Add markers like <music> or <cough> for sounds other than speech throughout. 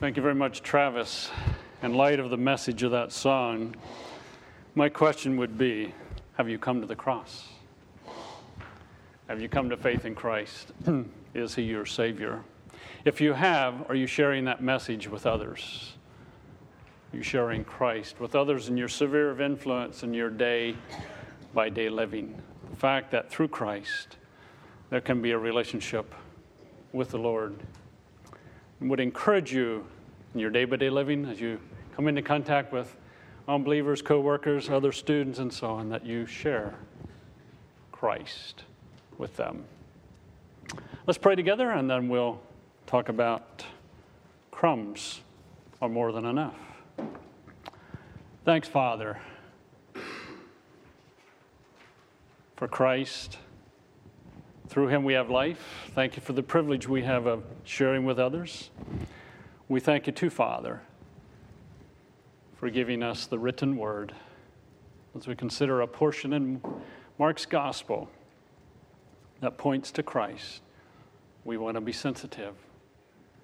Thank you very much, Travis. In light of the message of that song, my question would be Have you come to the cross? Have you come to faith in Christ? <clears throat> Is He your Savior? If you have, are you sharing that message with others? Are you sharing Christ with others in your sphere of influence in your day by day living? The fact that through Christ there can be a relationship with the Lord. Would encourage you in your day by day living as you come into contact with unbelievers, co workers, other students, and so on, that you share Christ with them. Let's pray together and then we'll talk about crumbs are more than enough. Thanks, Father, for Christ. Through him we have life. Thank you for the privilege we have of sharing with others. We thank you too, Father, for giving us the written word as we consider a portion in Mark's gospel that points to Christ. We want to be sensitive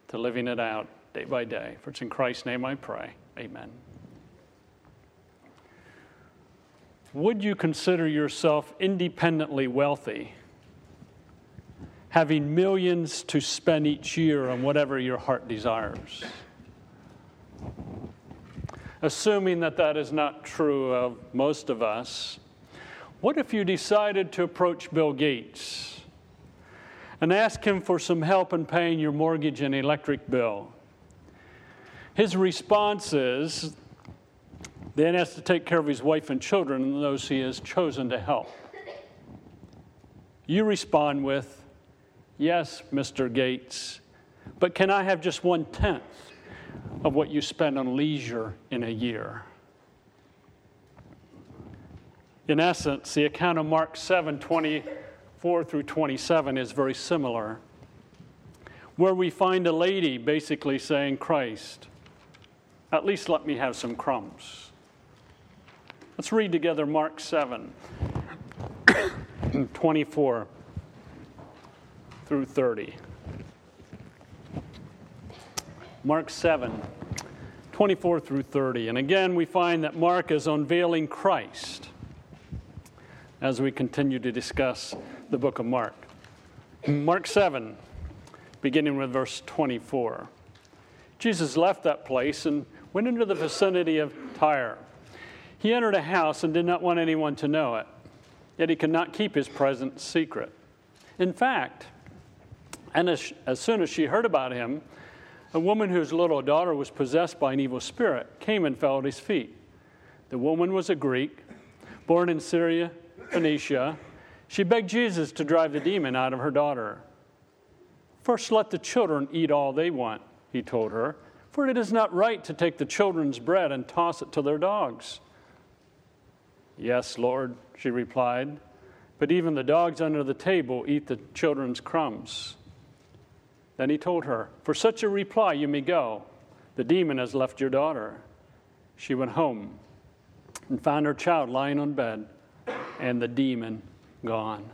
to living it out day by day. For it's in Christ's name I pray. Amen. Would you consider yourself independently wealthy? Having millions to spend each year on whatever your heart desires. Assuming that that is not true of most of us, what if you decided to approach Bill Gates and ask him for some help in paying your mortgage and electric bill? His response is then has to take care of his wife and children and those he has chosen to help. You respond with, Yes, Mr. Gates, but can I have just one tenth of what you spend on leisure in a year? In essence, the account of Mark 7 24 through 27 is very similar, where we find a lady basically saying, Christ, at least let me have some crumbs. Let's read together Mark 7 <coughs> 24 through 30. Mark 7, 24 through 30. And again, we find that Mark is unveiling Christ as we continue to discuss the book of Mark. Mark 7, beginning with verse 24. Jesus left that place and went into the vicinity of Tyre. He entered a house and did not want anyone to know it, yet he could not keep his presence secret. In fact, and as, as soon as she heard about him, a woman whose little daughter was possessed by an evil spirit came and fell at his feet. The woman was a Greek, born in Syria, Phoenicia. She begged Jesus to drive the demon out of her daughter. First, let the children eat all they want, he told her, for it is not right to take the children's bread and toss it to their dogs. Yes, Lord, she replied, but even the dogs under the table eat the children's crumbs. Then he told her, For such a reply you may go. The demon has left your daughter. She went home and found her child lying on bed and the demon gone.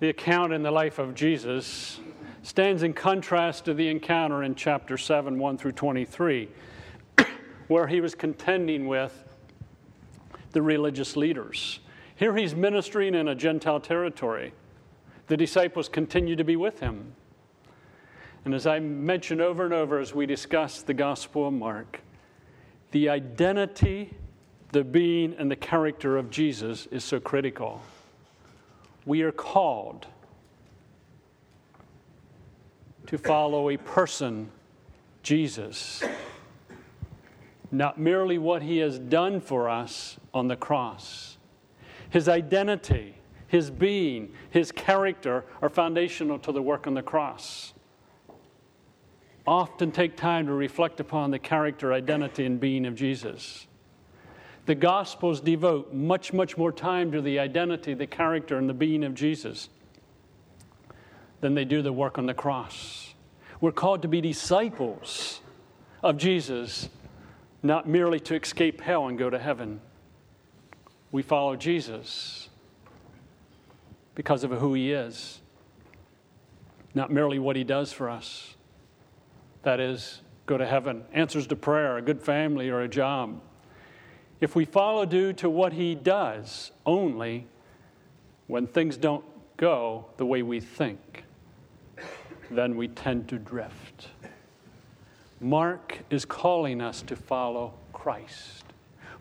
The account in the life of Jesus stands in contrast to the encounter in chapter 7, 1 through 23, <coughs> where he was contending with the religious leaders. Here he's ministering in a Gentile territory. The disciples continue to be with him. And as I mentioned over and over as we discuss the Gospel of Mark, the identity, the being, and the character of Jesus is so critical. We are called to follow a person, Jesus, not merely what he has done for us on the cross. His identity, his being, his character are foundational to the work on the cross. Often take time to reflect upon the character, identity, and being of Jesus. The Gospels devote much, much more time to the identity, the character, and the being of Jesus than they do the work on the cross. We're called to be disciples of Jesus, not merely to escape hell and go to heaven. We follow Jesus because of who he is, not merely what he does for us. that is, go to heaven, answers to prayer, a good family, or a job. If we follow due to what he does only when things don't go the way we think, then we tend to drift. Mark is calling us to follow Christ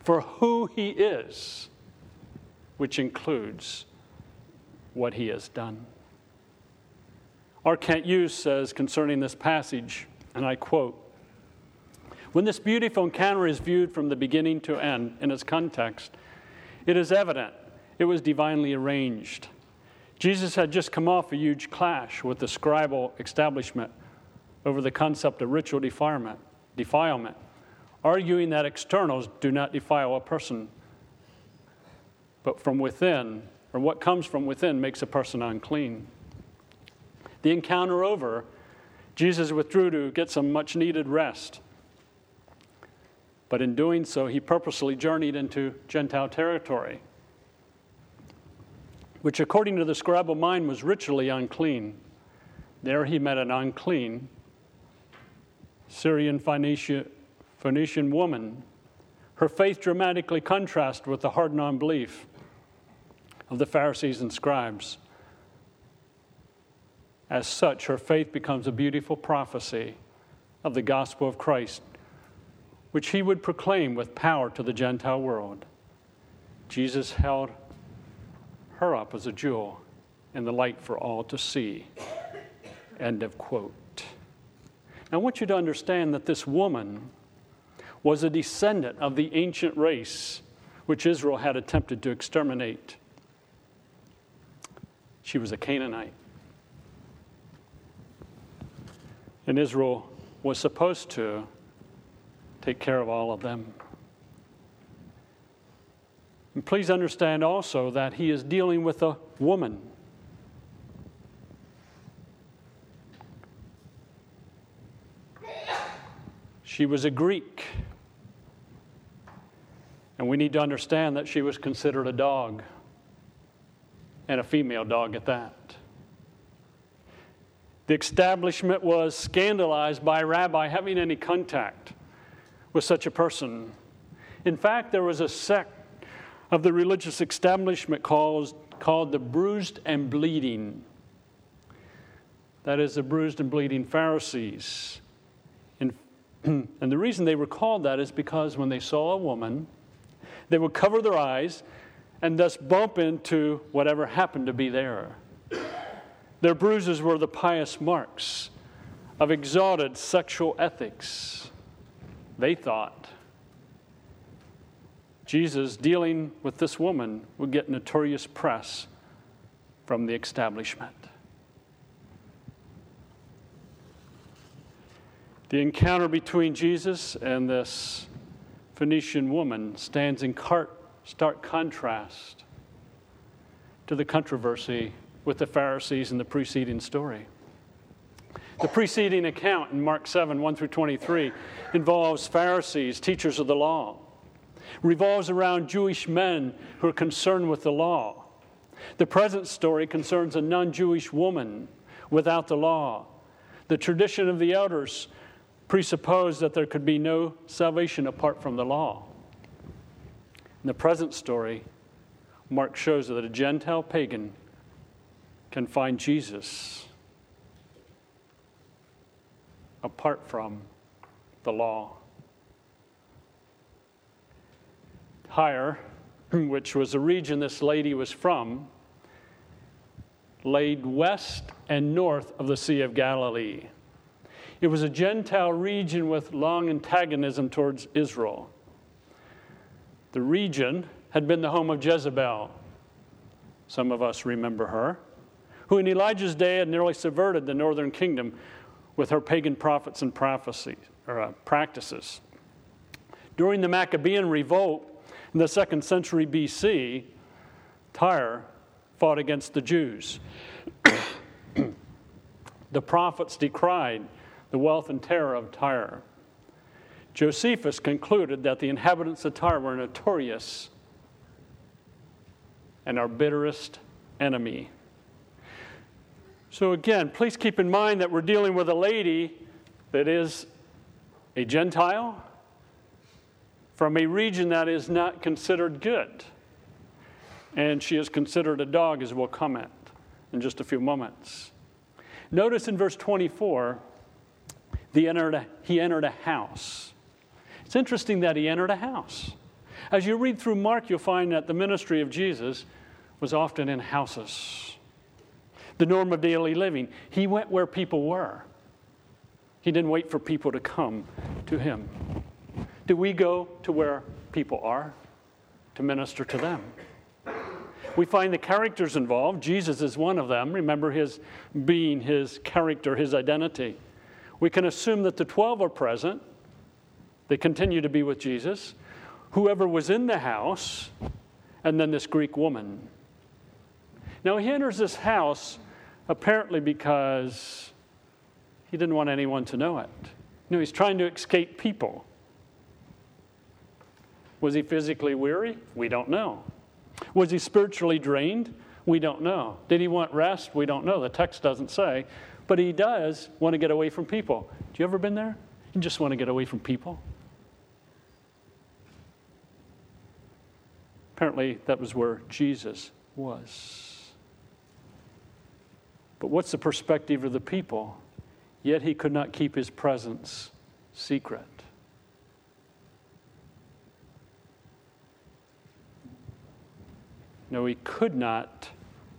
for who he is, which includes what he has done. R. Kent Hughes says concerning this passage, and I quote When this beautiful encounter is viewed from the beginning to end in its context, it is evident it was divinely arranged. Jesus had just come off a huge clash with the scribal establishment over the concept of ritual defilement, defilement, arguing that externals do not defile a person, but from within, or what comes from within, makes a person unclean. The encounter over, Jesus withdrew to get some much needed rest. But in doing so, he purposely journeyed into Gentile territory, which, according to the scribal mind, was ritually unclean. There he met an unclean Syrian Phoenician, Phoenician woman. Her faith dramatically contrasted with the hardened unbelief of the Pharisees and scribes. As such, her faith becomes a beautiful prophecy of the gospel of Christ, which he would proclaim with power to the Gentile world. Jesus held her up as a jewel in the light for all to see. End of quote. I want you to understand that this woman was a descendant of the ancient race which Israel had attempted to exterminate. She was a Canaanite. And Israel was supposed to take care of all of them. And please understand also that he is dealing with a woman. She was a Greek. And we need to understand that she was considered a dog, and a female dog at that. The establishment was scandalized by rabbi having any contact with such a person. In fact, there was a sect of the religious establishment called, called the bruised and bleeding. That is, the bruised and bleeding Pharisees. and <clears throat> the reason they were called that is because when they saw a woman, they would cover their eyes and thus bump into whatever happened to be there. Their bruises were the pious marks of exalted sexual ethics. They thought Jesus, dealing with this woman, would get notorious press from the establishment. The encounter between Jesus and this Phoenician woman stands in stark contrast to the controversy with the Pharisees in the preceding story. The preceding account in Mark 7 1 through 23 involves Pharisees, teachers of the law, revolves around Jewish men who are concerned with the law. The present story concerns a non Jewish woman without the law. The tradition of the elders presupposed that there could be no salvation apart from the law. In the present story, Mark shows that a Gentile pagan can find Jesus apart from the law. Tyre, <clears throat> which was the region this lady was from, laid west and north of the Sea of Galilee. It was a Gentile region with long antagonism towards Israel. The region had been the home of Jezebel. Some of us remember her, who in Elijah's day had nearly subverted the northern kingdom with her pagan prophets and prophecies or uh, practices. During the Maccabean revolt in the second century BC, Tyre fought against the Jews. <coughs> the prophets decried the wealth and terror of Tyre. Josephus concluded that the inhabitants of Tyre were notorious and our bitterest enemy. So, again, please keep in mind that we're dealing with a lady that is a Gentile from a region that is not considered good. And she is considered a dog, as we'll comment in just a few moments. Notice in verse 24, entered a, he entered a house. It's interesting that he entered a house. As you read through Mark, you'll find that the ministry of Jesus was often in houses. The norm of daily living. He went where people were. He didn't wait for people to come to him. Do we go to where people are to minister to them? We find the characters involved. Jesus is one of them. Remember his being, his character, his identity. We can assume that the 12 are present. They continue to be with Jesus. Whoever was in the house, and then this Greek woman. Now he enters this house apparently because he didn't want anyone to know it. No, he's trying to escape people. Was he physically weary? We don't know. Was he spiritually drained? We don't know. Did he want rest? We don't know. The text doesn't say. But he does want to get away from people. Do you ever been there? You just want to get away from people? Apparently, that was where Jesus was. But what's the perspective of the people? Yet he could not keep his presence secret. No, he could not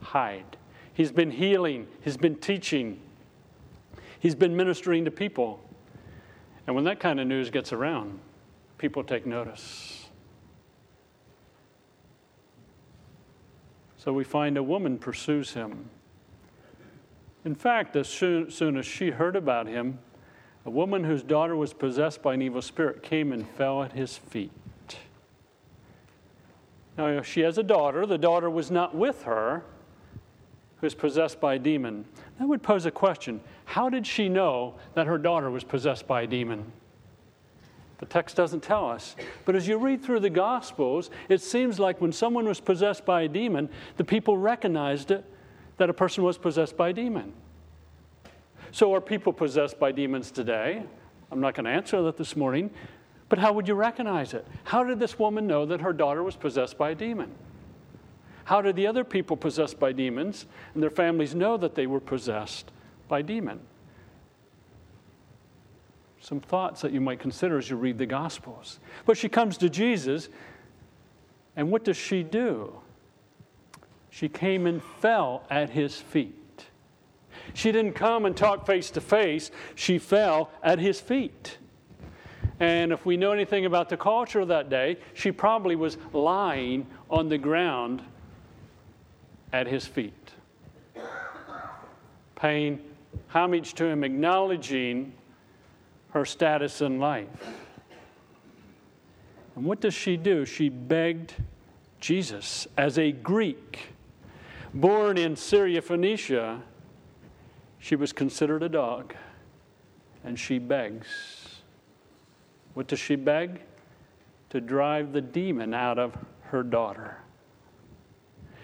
hide. He's been healing, he's been teaching, he's been ministering to people. And when that kind of news gets around, people take notice. So we find a woman pursues him. In fact, as soon, soon as she heard about him, a woman whose daughter was possessed by an evil spirit came and fell at his feet. Now, she has a daughter. The daughter was not with her, who's possessed by a demon. That would pose a question How did she know that her daughter was possessed by a demon? The text doesn't tell us. But as you read through the Gospels, it seems like when someone was possessed by a demon, the people recognized it, that a person was possessed by a demon. So, are people possessed by demons today? I'm not going to answer that this morning, but how would you recognize it? How did this woman know that her daughter was possessed by a demon? How did the other people possessed by demons and their families know that they were possessed by demon? Some thoughts that you might consider as you read the Gospels. But she comes to Jesus, and what does she do? She came and fell at his feet. She didn't come and talk face to face, she fell at his feet. And if we know anything about the culture of that day, she probably was lying on the ground at his feet, paying homage to him, acknowledging her status in life. And what does she do? She begged Jesus as a Greek, born in Syria, Phoenicia. She was considered a dog, and she begs. What does she beg? To drive the demon out of her daughter.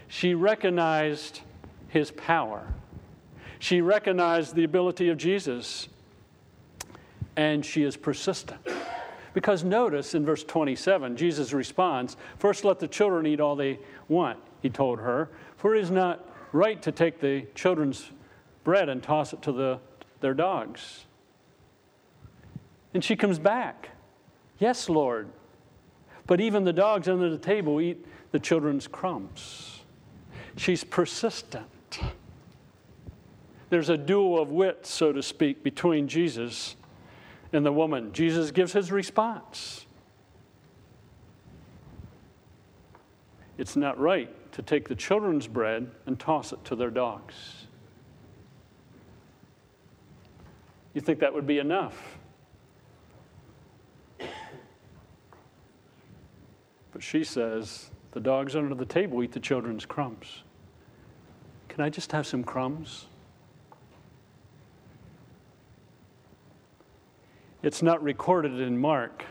She recognized his power. She recognized the ability of Jesus. And she is persistent. Because notice in verse 27, Jesus responds First, let the children eat all they want, he told her, for it is not right to take the children's bread and toss it to the, their dogs. And she comes back. Yes, Lord. But even the dogs under the table eat the children's crumbs. She's persistent. There's a duel of wits, so to speak, between Jesus and the woman. Jesus gives his response. It's not right to take the children's bread and toss it to their dogs. You think that would be enough? But she says, The dogs under the table eat the children's crumbs. Can I just have some crumbs? It's not recorded in Mark.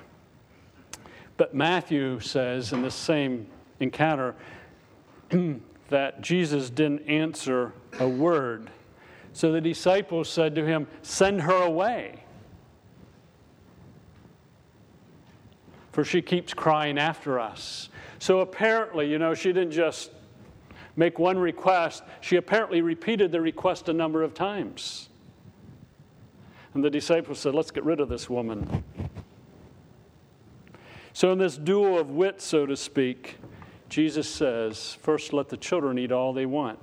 But Matthew says in the same encounter <clears throat> that Jesus didn't answer a word. So the disciples said to him, Send her away, for she keeps crying after us. So apparently, you know, she didn't just make one request, she apparently repeated the request a number of times. And the disciples said, Let's get rid of this woman. So, in this duel of wit, so to speak, Jesus says, First let the children eat all they want,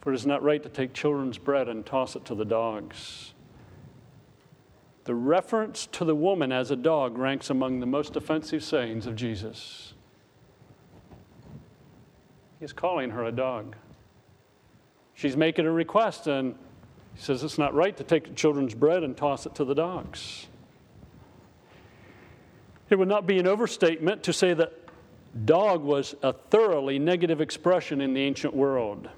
for it is not right to take children's bread and toss it to the dogs. The reference to the woman as a dog ranks among the most offensive sayings of Jesus. He's calling her a dog. She's making a request, and he says it's not right to take the children's bread and toss it to the dogs. It would not be an overstatement to say that dog was a thoroughly negative expression in the ancient world.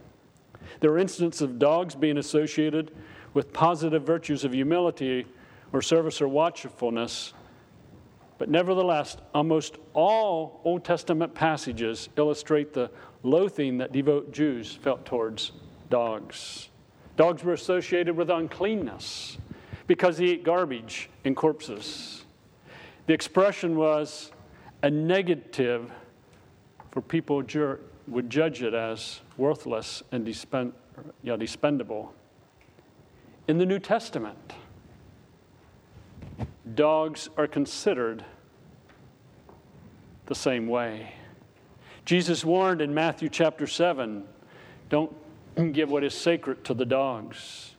There are instances of dogs being associated with positive virtues of humility or service or watchfulness, but nevertheless, almost all Old Testament passages illustrate the loathing that devout Jews felt towards dogs. Dogs were associated with uncleanness because they ate garbage and corpses. The expression was a negative for people would judge it as worthless and dispend, you know, dispendable. In the New Testament, dogs are considered the same way. Jesus warned in Matthew chapter 7 don't give what is sacred to the dogs.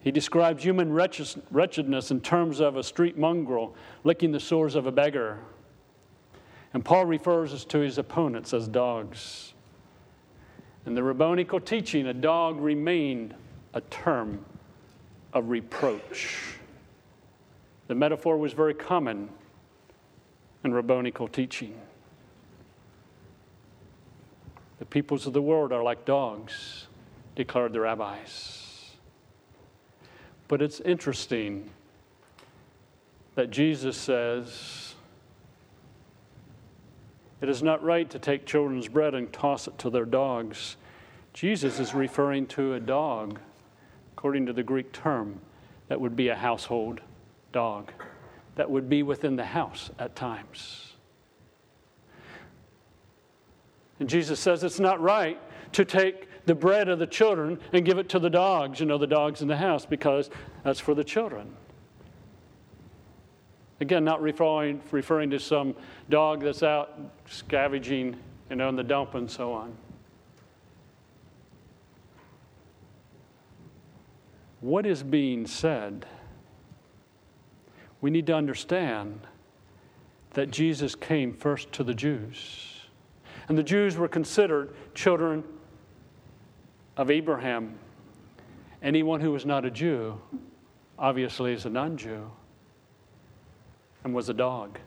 He describes human wretchedness in terms of a street mongrel licking the sores of a beggar. And Paul refers to his opponents as dogs. In the rabbinical teaching, a dog remained a term of reproach. The metaphor was very common in rabbinical teaching. The peoples of the world are like dogs, declared the rabbis. But it's interesting that Jesus says, It is not right to take children's bread and toss it to their dogs. Jesus is referring to a dog, according to the Greek term, that would be a household dog that would be within the house at times. And Jesus says it's not right to take the bread of the children and give it to the dogs, you know, the dogs in the house, because that's for the children. Again, not referring, referring to some dog that's out scavenging, you know, in the dump and so on. What is being said? we need to understand that Jesus came first to the Jews. And the Jews were considered children of Abraham. Anyone who was not a Jew, obviously, is a non Jew and was a dog.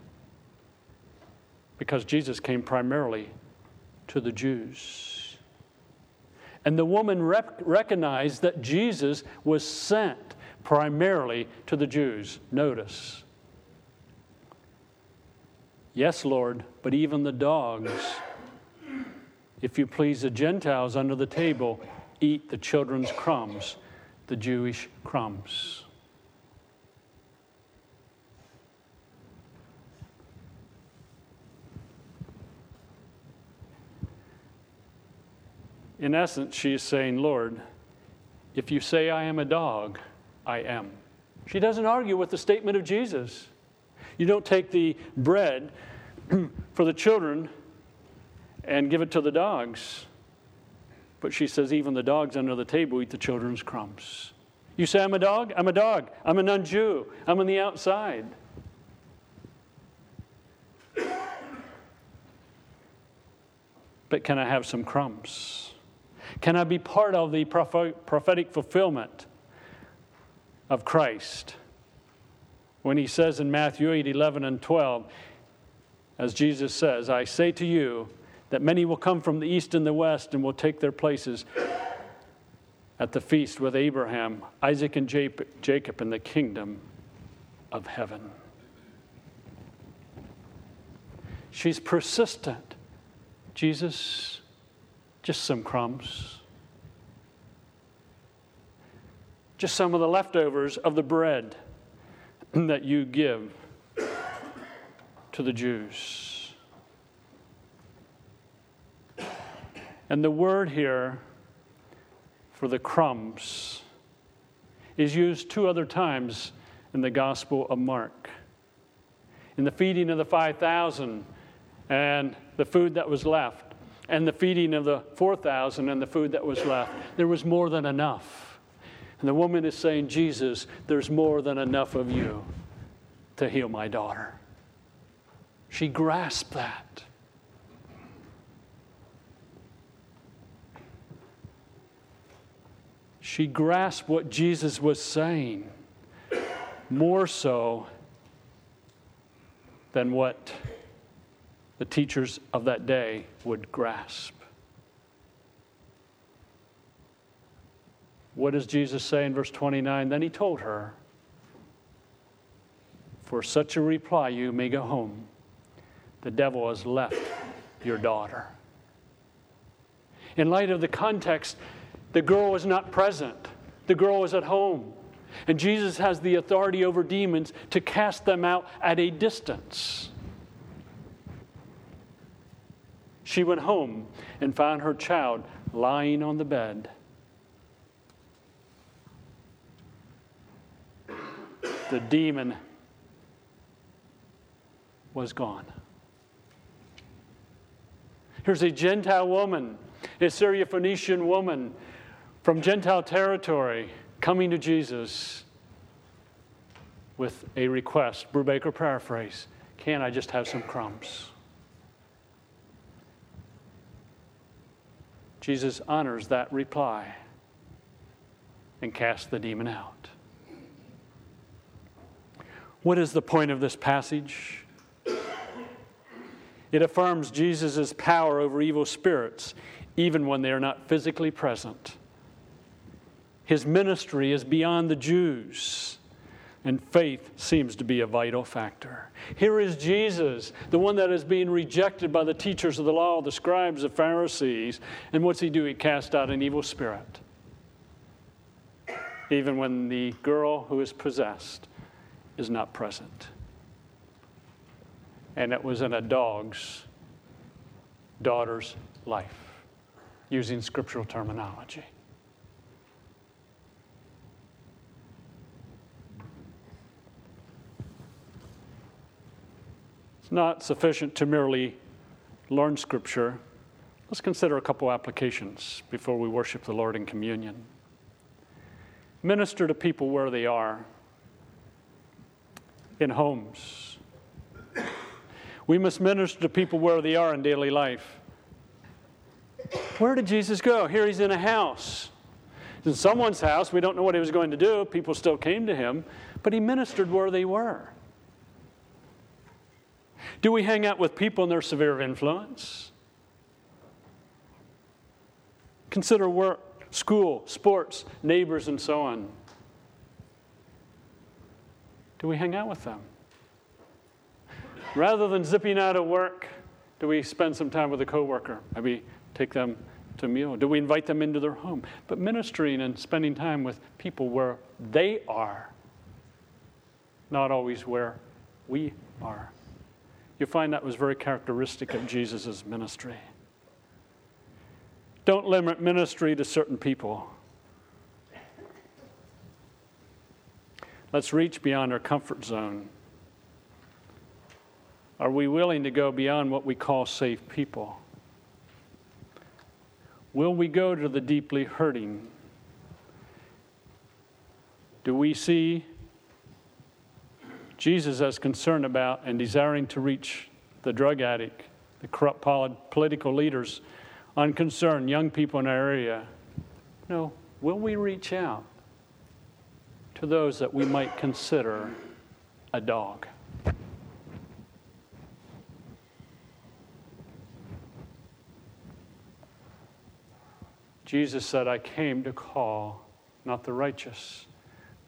Because Jesus came primarily to the Jews. And the woman recognized that Jesus was sent primarily to the Jews. Notice. Yes, Lord, but even the dogs, if you please, the Gentiles under the table eat the children's crumbs, the Jewish crumbs. In essence, she is saying, Lord, if you say I am a dog, I am. She doesn't argue with the statement of Jesus. You don't take the bread <clears throat> for the children and give it to the dogs. But she says, even the dogs under the table eat the children's crumbs. You say, I'm a dog? I'm a dog. I'm a non Jew. I'm on the outside. But can I have some crumbs? Can I be part of the prophetic fulfillment of Christ. When he says in Matthew 8 11 and 12, as Jesus says, I say to you that many will come from the east and the west and will take their places at the feast with Abraham, Isaac, and Jacob in the kingdom of heaven. She's persistent. Jesus, just some crumbs. just some of the leftovers of the bread <clears throat> that you give to the Jews. And the word here for the crumbs is used two other times in the Gospel of Mark. In the feeding of the 5,000 and the food that was left, and the feeding of the 4,000 and the food that was left, there was more than enough. And the woman is saying, Jesus, there's more than enough of you to heal my daughter. She grasped that. She grasped what Jesus was saying more so than what the teachers of that day would grasp. What does Jesus say in verse 29? Then he told her, For such a reply you may go home. The devil has left your daughter. In light of the context, the girl was not present, the girl was at home. And Jesus has the authority over demons to cast them out at a distance. She went home and found her child lying on the bed. The demon was gone. Here's a Gentile woman, a Syrophoenician woman from Gentile territory coming to Jesus with a request. Brubaker paraphrase Can I just have some crumbs? Jesus honors that reply and casts the demon out. What is the point of this passage? It affirms Jesus' power over evil spirits, even when they are not physically present. His ministry is beyond the Jews, and faith seems to be a vital factor. Here is Jesus, the one that is being rejected by the teachers of the law, the scribes, the Pharisees. And what's he do? He cast out an evil spirit. Even when the girl who is possessed is not present. And it was in a dog's daughter's life, using scriptural terminology. Not sufficient to merely learn Scripture. Let's consider a couple applications before we worship the Lord in communion. Minister to people where they are, in homes. We must minister to people where they are in daily life. Where did Jesus go? Here he's in a house. In someone's house, we don't know what he was going to do. People still came to him, but he ministered where they were. Do we hang out with people in their sphere of influence? Consider work, school, sports, neighbors, and so on. Do we hang out with them? Rather than zipping out of work, do we spend some time with a coworker? Maybe take them to a meal? Do we invite them into their home? But ministering and spending time with people where they are, not always where we are you find that was very characteristic of Jesus' ministry. Don't limit ministry to certain people. Let's reach beyond our comfort zone. Are we willing to go beyond what we call safe people? Will we go to the deeply hurting? Do we see Jesus is concerned about and desiring to reach the drug addict, the corrupt political leaders, unconcerned young people in our area. No, will we reach out to those that we might consider a dog? Jesus said, I came to call not the righteous,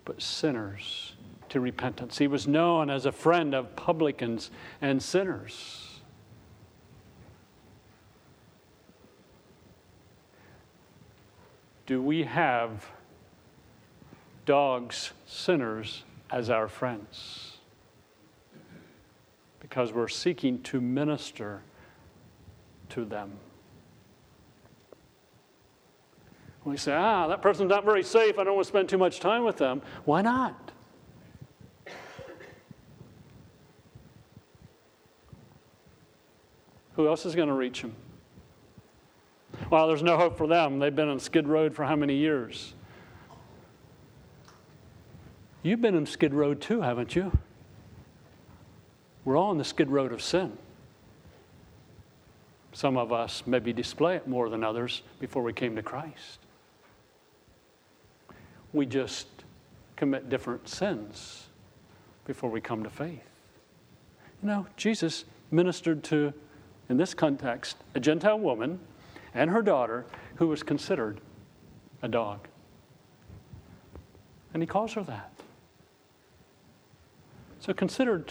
but sinners to repentance. He was known as a friend of publicans and sinners. Do we have dogs, sinners, as our friends? because we're seeking to minister to them. We say, ah, that person's not very safe. I don't want to spend too much time with them. Why not? Who else is going to reach them? Well, there's no hope for them. They've been on Skid Road for how many years? You've been on Skid Road too, haven't you? We're all on the Skid Road of sin. Some of us maybe display it more than others before we came to Christ. We just commit different sins before we come to faith. You know, Jesus ministered to, in this context, a Gentile woman and her daughter who was considered a dog. And he calls her that. So consider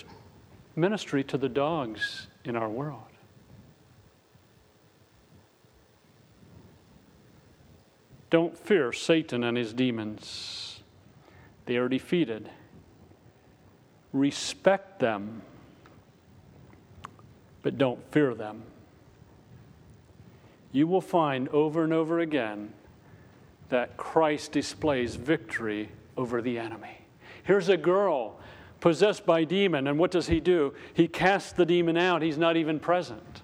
ministry to the dogs in our world. Don't fear Satan and his demons. They are defeated. Respect them, but don't fear them you will find over and over again that Christ displays victory over the enemy. Here's a girl possessed by demon, and what does he do? He casts the demon out. He's not even present.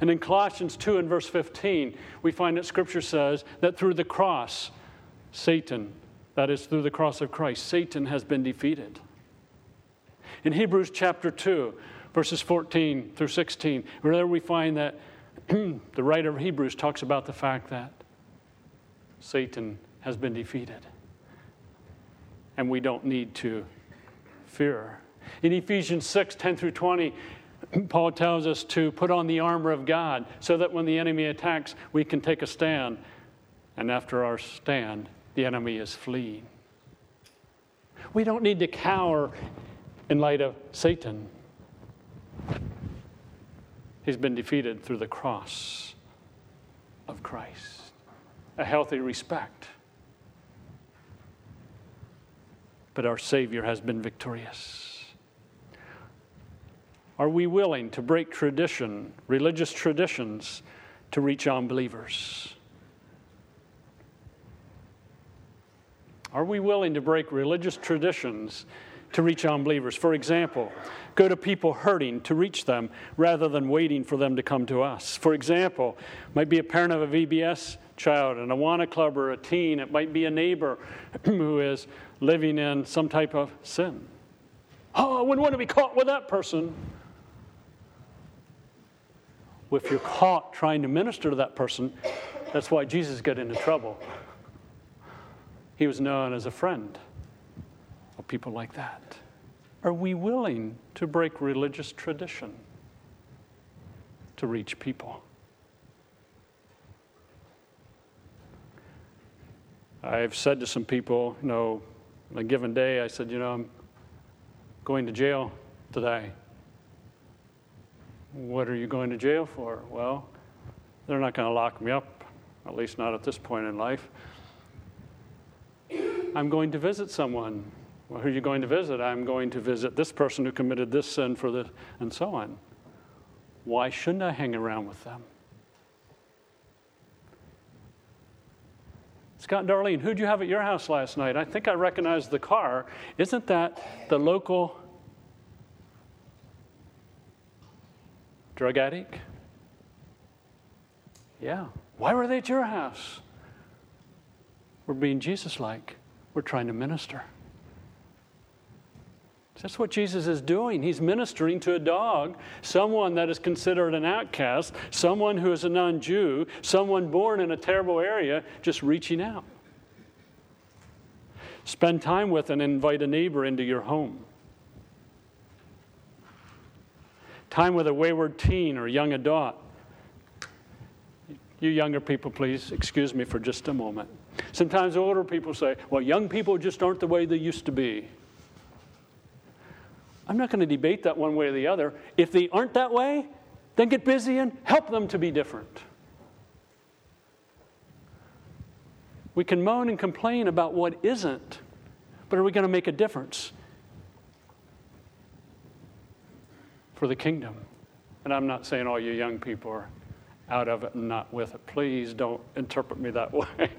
And in Colossians 2 and verse 15, we find that Scripture says that through the cross, Satan, that is through the cross of Christ, Satan has been defeated. In Hebrews chapter 2, verses 14 through 16, there we find that <clears throat> the writer of Hebrews talks about the fact that Satan has been defeated. And we don't need to fear. In Ephesians 6 10 through 20, <clears throat> Paul tells us to put on the armor of God so that when the enemy attacks, we can take a stand. And after our stand, the enemy is fleeing. We don't need to cower in light of Satan. He's been defeated through the cross of Christ. A healthy respect. But our Savior has been victorious. Are we willing to break tradition, religious traditions, to reach unbelievers? Are we willing to break religious traditions to reach unbelievers? For example, go to people hurting to reach them rather than waiting for them to come to us. For example, might be a parent of a VBS child, an Awana club, or a teen. It might be a neighbor <clears throat> who is living in some type of sin. Oh, I wouldn't want to be caught with that person. Well, if you're caught trying to minister to that person, that's why Jesus got into trouble. He was known as a friend of people like that. Are we willing to break religious tradition to reach people? I've said to some people, you know, on a given day, I said, you know, I'm going to jail today. What are you going to jail for? Well, they're not going to lock me up, at least not at this point in life. I'm going to visit someone well, who are you going to visit? I'm going to visit this person who committed this sin for this, and so on. Why shouldn't I hang around with them? Scott Darlene, who'd you have at your house last night? I think I recognized the car. Isn't that the local drug addict? Yeah. Why were they at your house? We're being Jesus like. We're trying to minister. That's what Jesus is doing. He's ministering to a dog, someone that is considered an outcast, someone who is a non Jew, someone born in a terrible area, just reaching out. Spend time with and invite a neighbor into your home. Time with a wayward teen or young adult. You younger people, please excuse me for just a moment. Sometimes older people say, well, young people just aren't the way they used to be. I'm not going to debate that one way or the other. If they aren't that way, then get busy and help them to be different. We can moan and complain about what isn't, but are we going to make a difference? for the kingdom. And I'm not saying all you young people are out of it and not with it. Please don't interpret me that <laughs> way.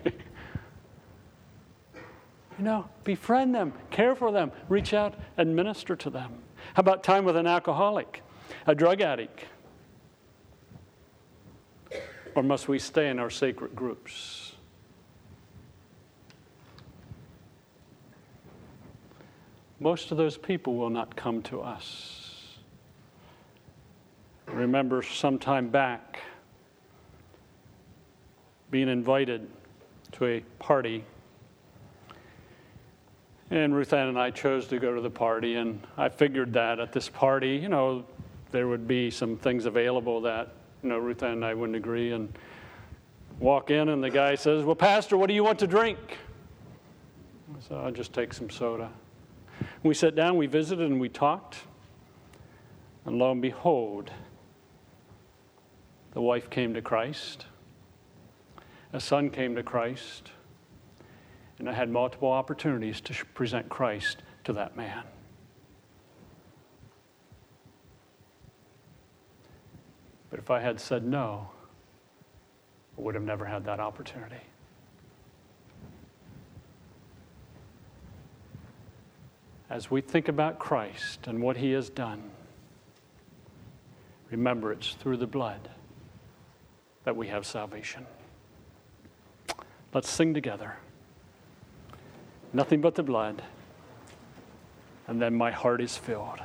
You know, befriend them, care for them, reach out and minister to them. How about time with an alcoholic, a drug addict? Or must we stay in our sacred groups? Most of those people will not come to us. remember some time back being invited to a party. And Ruth Ann and I chose to go to the party, and I figured that at this party, you know, there would be some things available that, you know, Ruth Ann and I wouldn't agree. And walk in, and the guy says, Well, Pastor, what do you want to drink? So I'll just take some soda. We sat down, we visited, and we talked. And lo and behold, the wife came to Christ, a son came to Christ, and I had multiple opportunities to present Christ to that man. But if I had said no, I would have never had that opportunity. As we think about Christ and what he has done, remember it's through the blood that we have salvation. Let's sing together. Nothing but the blood, and then my heart is filled.